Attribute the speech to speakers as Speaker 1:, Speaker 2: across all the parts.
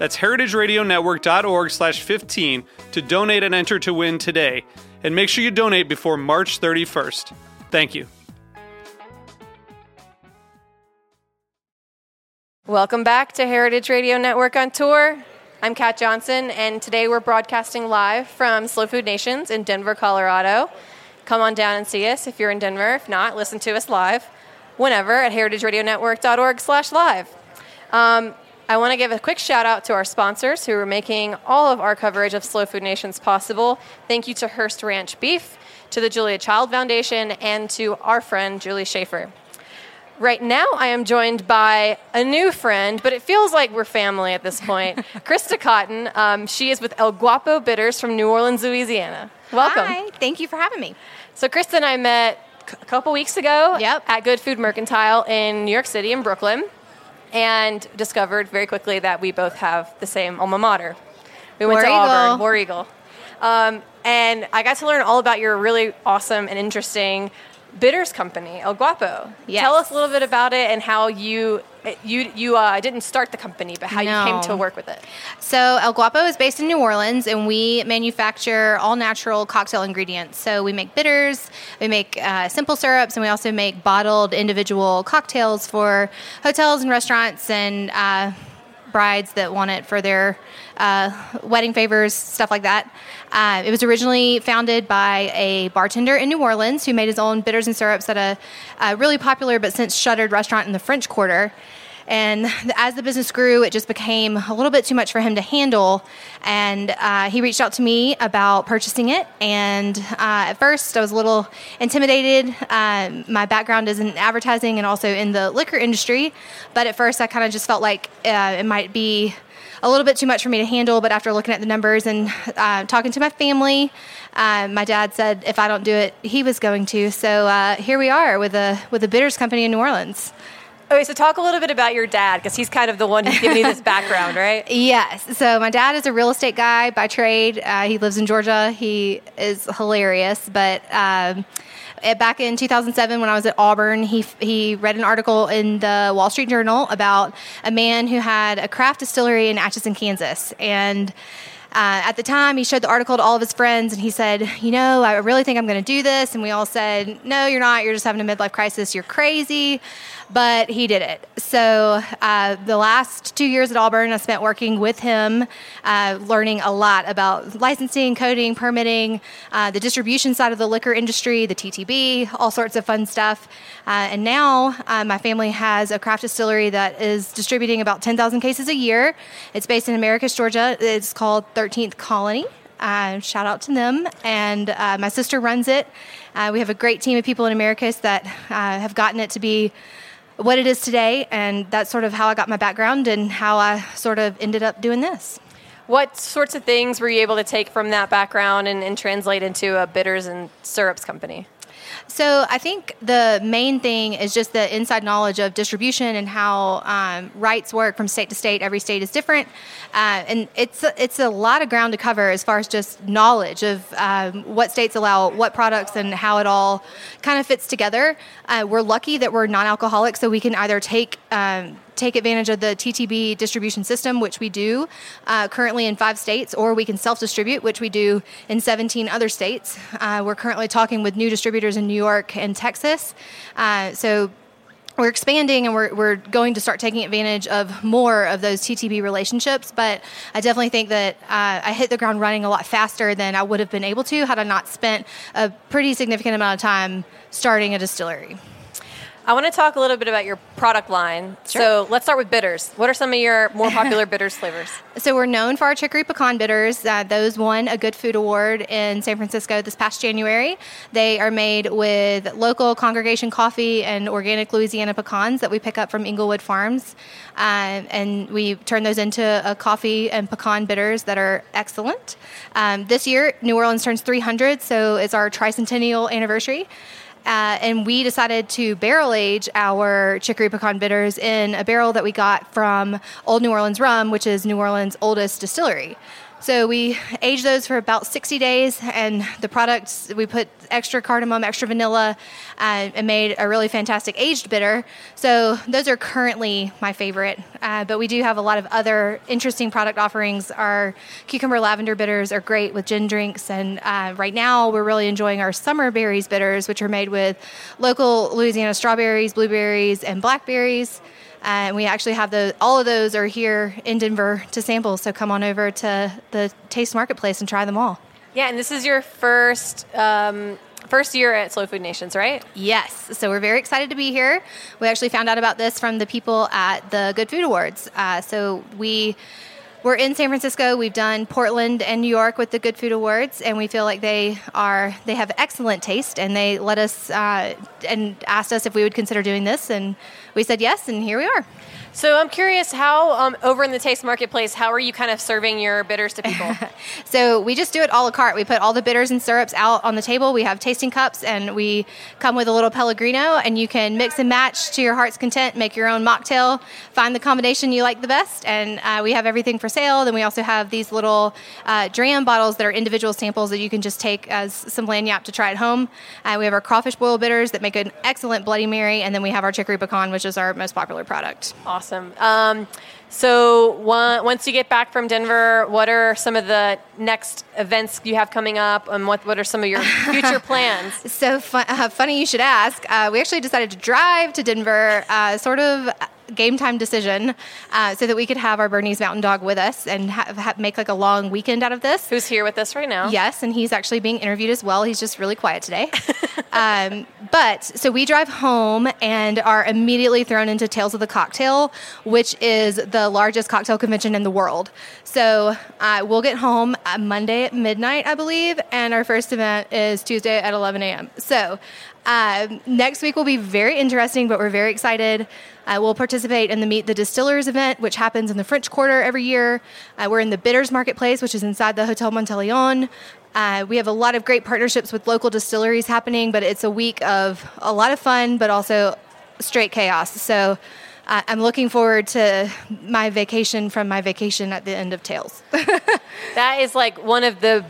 Speaker 1: That's heritageradionetwork.org slash 15 to donate and enter to win today. And make sure you donate before March 31st. Thank you.
Speaker 2: Welcome back to Heritage Radio Network on Tour. I'm Kat Johnson, and today we're broadcasting live from Slow Food Nations in Denver, Colorado. Come on down and see us if you're in Denver. If not, listen to us live whenever at heritageradionetwork.org slash live. Um, I want to give a quick shout out to our sponsors who are making all of our coverage of Slow Food Nations possible. Thank you to Hearst Ranch Beef, to the Julia Child Foundation, and to our friend Julie Schaefer. Right now, I am joined by a new friend, but it feels like we're family at this point. Christa Cotton. Um, she is with El Guapo Bitters from New Orleans, Louisiana. Welcome.
Speaker 3: Hi, thank you for having me.
Speaker 2: So, Christa and I met a couple weeks ago
Speaker 3: yep.
Speaker 2: at Good Food Mercantile in New York City, in Brooklyn, and discovered very quickly that we both have the same alma mater. We went
Speaker 3: War
Speaker 2: to
Speaker 3: Eagle.
Speaker 2: Auburn, War Eagle. Um, and I got to learn all about your really awesome and interesting bitters company, El Guapo.
Speaker 3: Yes.
Speaker 2: Tell us a little bit about it and how you you you uh, didn't start the company, but how
Speaker 3: No.
Speaker 2: you came to work with it.
Speaker 3: So, El Guapo is based in New Orleans, and we manufacture all natural cocktail ingredients. So, we make bitters, we make uh, simple syrups, and we also make bottled individual cocktails for hotels and restaurants and uh, brides that want it for their uh, wedding favors, stuff like that. Uh, it was originally founded by a bartender in New Orleans who made his own bitters and syrups at a, a really popular but since shuttered restaurant in the French Quarter. And as the business grew, it just became a little bit too much for him to handle. And uh, he reached out to me about purchasing it. And uh, at first, I was a little intimidated. Um, my background is in advertising and also in the liquor industry. But at first, I kind of just felt like uh, it might be a little bit too much for me to handle. But after looking at the numbers and uh, talking to my family, uh, my dad said if I don't do it, he was going to. So uh, here we are with a with a bitters company in New Orleans.
Speaker 2: Okay, so talk a little bit about your dad because he's kind of the one who's giving you this background, right?
Speaker 3: Yes. So my dad is a real estate guy by trade. Uh, he lives in Georgia. He is hilarious. But um, back in 2007, when I was at Auburn, he he read an article in the Wall Street Journal about a man who had a craft distillery in Atchison, Kansas, and. Uh, at the time, he showed the article to all of his friends, and he said, "You know, I really think I'm going to do this." And we all said, "No, you're not. You're just having a midlife crisis. You're crazy." But he did it. So uh, the last two years at Auburn, I spent working with him, uh, learning a lot about licensing, coding, permitting, uh, the distribution side of the liquor industry, the TTB, all sorts of fun stuff. Uh, and now uh, my family has a craft distillery that is distributing about 10,000 cases a year. It's based in Americus, Georgia. It's called 13th Colony. Uh, shout out to them. And uh, my sister runs it. Uh, we have a great team of people in Americus that uh, have gotten it to be what it is today. And that's sort of how I got my background and how I sort of ended up doing this.
Speaker 2: What sorts of things were you able to take from that background and, and translate into a bitters and syrups company?
Speaker 3: So I think the main thing is just the inside knowledge of distribution and how um, rights work from state to state. Every state is different, uh, and it's it's a lot of ground to cover as far as just knowledge of um, what states allow what products and how it all kind of fits together. Uh, we're lucky that we're non-alcoholic, so we can either take um, take advantage of the TTB distribution system, which we do uh, currently in five states, or we can self distribute, which we do in 17 other states. Uh, we're currently talking with new distributors in New York and Texas. Uh, so we're expanding and we're, we're going to start taking advantage of more of those TTB relationships. But I definitely think that uh, I hit the ground running a lot faster than I would have been able to had I not spent a pretty significant amount of time starting a distillery.
Speaker 2: I want to talk a little bit about your product line.
Speaker 3: Sure.
Speaker 2: So let's start with bitters. What are some of your more popular bitters flavors?
Speaker 3: So we're known for our chicory pecan bitters. Uh, those won a Good Food Award in San Francisco this past January. They are made with local congregation coffee and organic Louisiana pecans that we pick up from Inglewood Farms, uh, and we turn those into a coffee and pecan bitters that are excellent. Um, this year, New Orleans turns 300, so it's our tricentennial anniversary. Uh, and we decided to barrel age our chicory pecan bitters in a barrel that we got from Old New Orleans Rum, which is New Orleans' oldest distillery. So we aged those for about 60 days, and the products we put extra cardamom, extra vanilla, uh, and made a really fantastic aged bitter. So those are currently my favorite. Uh, but we do have a lot of other interesting product offerings. Our cucumber lavender bitters are great with gin drinks, and uh, right now we're really enjoying our summer berries bitters, which are made with local Louisiana strawberries, blueberries, and blackberries. Uh, and we actually have the all of those are here in Denver to sample. So come on over to the Taste Marketplace and try them all.
Speaker 2: Yeah, and this is your first um, first year at Slow Food Nations, right?
Speaker 3: Yes. So we're very excited to be here. We actually found out about this from the people at the Good Food Awards. Uh, so we we're in San Francisco. We've done Portland and New York with the Good Food Awards, and we feel like they are they have excellent taste. And they let us uh, and asked us if we would consider doing this, and we said yes, and here we are.
Speaker 2: So I'm curious how um, over in the Taste Marketplace, how are you kind of serving your bitters to people?
Speaker 3: so we just do it a la carte. We put all the bitters and syrups out on the table. We have tasting cups, and we come with a little Pellegrino, and you can mix and match to your heart's content. Make your own mocktail. Find the combination you like the best, and uh, we have everything for sale. Then we also have these little uh, dram bottles that are individual samples that you can just take as some lagniappe to try at home. Uh, we have our crawfish boil bitters that make an excellent Bloody Mary, and then we have our chicory pecan, which is our most popular product.
Speaker 2: Awesome. Awesome. Um, so one, once you get back from Denver, what are some of the next events you have coming up, and what, what are some of your future plans?
Speaker 3: so fun, uh, funny you should ask. Uh, we actually decided to drive to Denver, uh, sort of game time decision uh, so that we could have our Bernese Mountain Dog with us and ha- ha- make like a long weekend out of this.
Speaker 2: Who's here with us right now?
Speaker 3: Yes, and he's actually being interviewed as well. He's just really quiet today. um, but so we drive home and are immediately thrown into Tales of the Cocktail, which is the largest cocktail convention in the world. So uh, we'll get home Monday at midnight, I believe, and our first event is Tuesday at 11 a.m. So um, next week will be very interesting, but we're very excited. Uh, we'll participate in the Meet the Distillers event, which happens in the French Quarter every year. Uh, we're in the Bitters Marketplace, which is inside the Hotel Monteleone. Uh, we have a lot of great partnerships with local distilleries happening, but it's a week of a lot of fun, but also straight chaos. So uh, I'm looking forward to my vacation from my vacation at the end of Tales.
Speaker 2: that is like one of the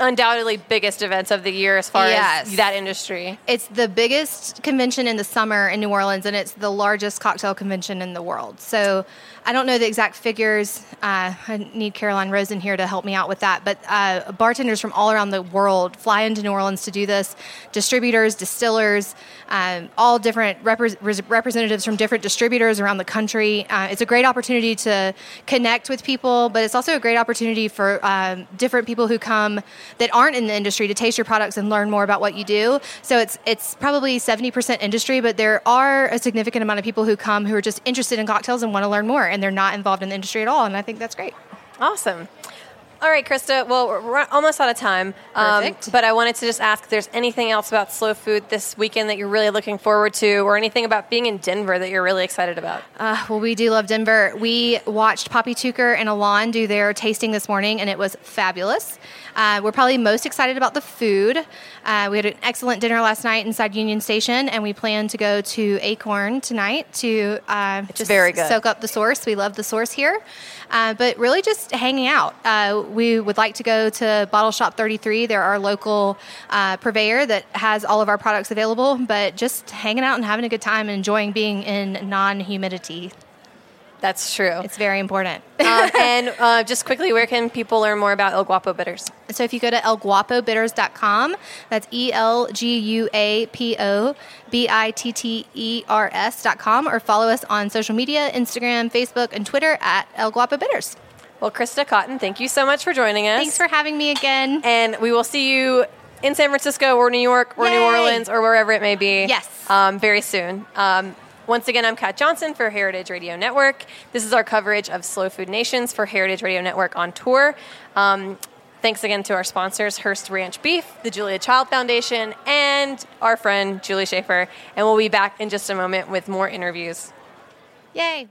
Speaker 2: undoubtedly biggest events of the year as far
Speaker 3: yes.
Speaker 2: as that industry.
Speaker 3: It's the biggest convention in the summer in New Orleans, and it's the largest cocktail convention in the world. So I don't know the exact figures. Uh, I need Caroline Rosen here to help me out with that. But uh, bartenders from all around the world fly into New Orleans to do this. Distributors, distillers, um, all different representatives from different distributors around the country. Uh, it's a great opportunity to connect with people, but it's also a great opportunity for um, different people who come that aren't in the industry to taste your products and learn more about what you do. So it's it's probably 70% industry, but there are a significant amount of people who come who are just interested in cocktails and want to learn more, and they're not involved in the industry at all. And I think that's great.
Speaker 2: Awesome. All right, Christa. Well, we're almost out of time.
Speaker 3: Um,
Speaker 2: but I wanted to just ask if there's anything else about Slow Food this weekend that you're really looking forward to, or anything about being in Denver that you're really excited about.
Speaker 3: Uh, well, we do love Denver. We watched Poppy Tooker and Alon do their tasting this morning, and it was fabulous. Uh, we're probably most excited about the food. Uh, we had an excellent dinner last night inside Union Station, and we plan to go to Acorn tonight to uh, just
Speaker 2: very good.
Speaker 3: soak up the source. We love the source here. Uh, but really just hanging out. Uh, we would like to go to Bottle Shop 33. They're our local uh, purveyor that has all of our products available, but just hanging out and having a good time and enjoying being in non humidity.
Speaker 2: That's true.
Speaker 3: It's very important.
Speaker 2: um, and uh, just quickly, where can people learn more about El Guapo Bitters?
Speaker 3: So if you go to elguapobitters.com, that's E L G U A P O B I T T E R S.com, or follow us on social media Instagram, Facebook, and Twitter at El Guapo Bitters.
Speaker 2: Well, Christa Cotton, thank you so much for joining us.
Speaker 3: Thanks for having me again.
Speaker 2: And we will see you in San Francisco or New York or New Orleans or wherever it may be.
Speaker 3: Yes.
Speaker 2: Um, very soon. Um, once again, I'm Kat Johnson for Heritage Radio Network. This is our coverage of Slow Food Nations for Heritage Radio Network on tour. Um, thanks again to our sponsors, Hearst Ranch Beef, the Julia Child Foundation, and our friend Julie Schaefer. And we'll be back in just a moment with more interviews.
Speaker 3: Yay.